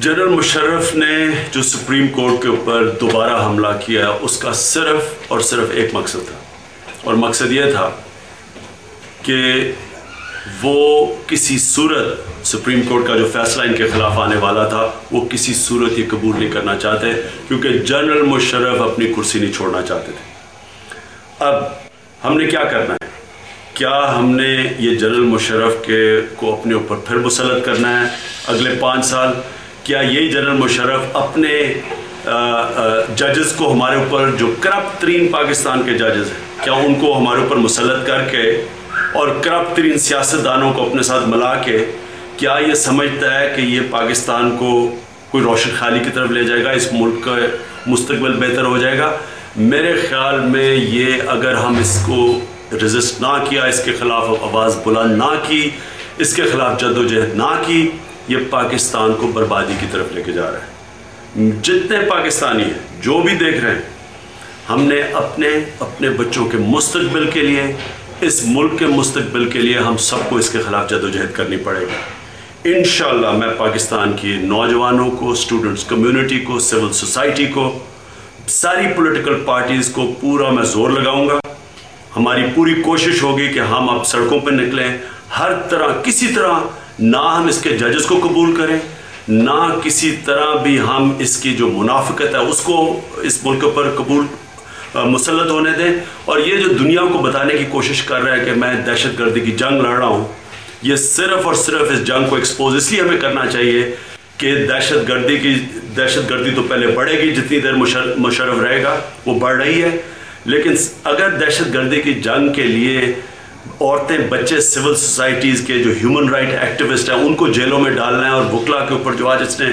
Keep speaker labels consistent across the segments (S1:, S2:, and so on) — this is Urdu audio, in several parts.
S1: جنرل مشرف نے جو سپریم کورٹ کے اوپر دوبارہ حملہ کیا، اس کا صرف اور صرف ایک مقصد تھا۔ اور مقصد یہ تھا کہ وہ کسی صورت سپریم کورٹ کا جو فیصلہ ان کے خلاف آنے والا تھا، وہ کسی صورت یہ قبول نہیں کرنا چاہتے، کیونکہ جنرل مشرف اپنی کرسی نہیں چھوڑنا چاہتے تھے۔ اب ہم نے کیا کرنا ہے؟ کیا ہم نے یہ جنرل مشرف کے کو اپنے اوپر پھر مسلط کرنا ہے؟ اگلے پانچ سال کیا یہی جنرل مشرف اپنے ججز کو ہمارے اوپر، جو کرپٹ ترین پاکستان کے ججز ہیں، کیا ان کو ہمارے اوپر مسلط کر کے اور کرپٹ ترین سیاستدانوں کو اپنے ساتھ ملا کے کیا یہ سمجھتا ہے کہ یہ پاکستان کو کوئی روشن خالی کی طرف لے جائے گا، اس ملک کا مستقبل بہتر ہو جائے گا؟ میرے خیال میں یہ اگر ہم اس کو رزسٹ نہ کیا، اس کے خلاف آواز بلند نہ کی، اس کے خلاف جد و جہد نہ کی یہ پاکستان کو بربادی کی طرف لے کے جا رہا ہے۔ جتنے پاکستانی ہیں، جو بھی دیکھ رہے ہیں، ہم نے اپنے اپنے بچوں کے مستقبل کے لیے، اس ملک کے مستقبل کے لیے ہم سب کو اس کے خلاف جد و جہد کرنی پڑے گا انشاءاللہ میں پاکستان کی نوجوانوں کو اسٹوڈنٹس کمیونٹی کو سول سوسائٹی کو، ساری پولیٹیکل پارٹیز کو پورا میں زور لگاؤں گا۔ ہماری پوری کوشش ہوگی کہ ہم اب سڑکوں پہ نکلیں۔ ہر طرح، کسی طرح نہ ہم اس کے ججز کو قبول کریں، نہ کسی طرح بھی ہم اس کی جو منافقت ہے، اس کو اس ملک پر قبول مسلط ہونے دیں۔ اور یہ جو دنیا کو بتانے کی کوشش کر رہا ہے کہ میں دہشت گردی کی جنگ لڑ رہا ہوں، یہ صرف اور صرف اس جنگ کو ایکسپوز اس لیے ہمیں کرنا چاہیے کہ دہشت گردی کی، دہشت گردی تو پہلے بڑھے گی، جتنی دیر مشرف رہے گا، وہ بڑھ رہی ہے۔ لیکن اگر دہشت گردی کی جنگ کے لیے عورتیں بچے سول سوسائٹیز کے جو ہیومن رائٹ ایکٹیوسٹ ہیں، ان کو جیلوں میں ڈالنا ہے اور بکلا کے اوپر جو آج اس نے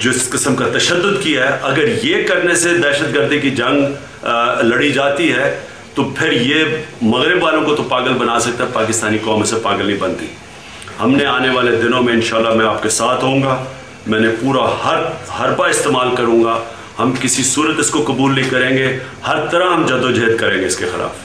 S1: جس قسم کا تشدد کیا ہے، اگر یہ کرنے سے دہشت گردی کی جنگ لڑی جاتی ہے، تو پھر یہ مغرب والوں کو تو پاگل بنا سکتا ہے، پاکستانی قوم سے پاگل نہیں بنتی۔ ہم نے آنے والے دنوں میں انشاءاللہ میں آپ کے ساتھ ہوں گا، میں نے پورا ہر حربہ استعمال کروں گا۔ ہم کسی صورت اس کو قبول نہیں کریں گے، ہر طرح ہم جد و جہد کریں گے اس کے خلاف۔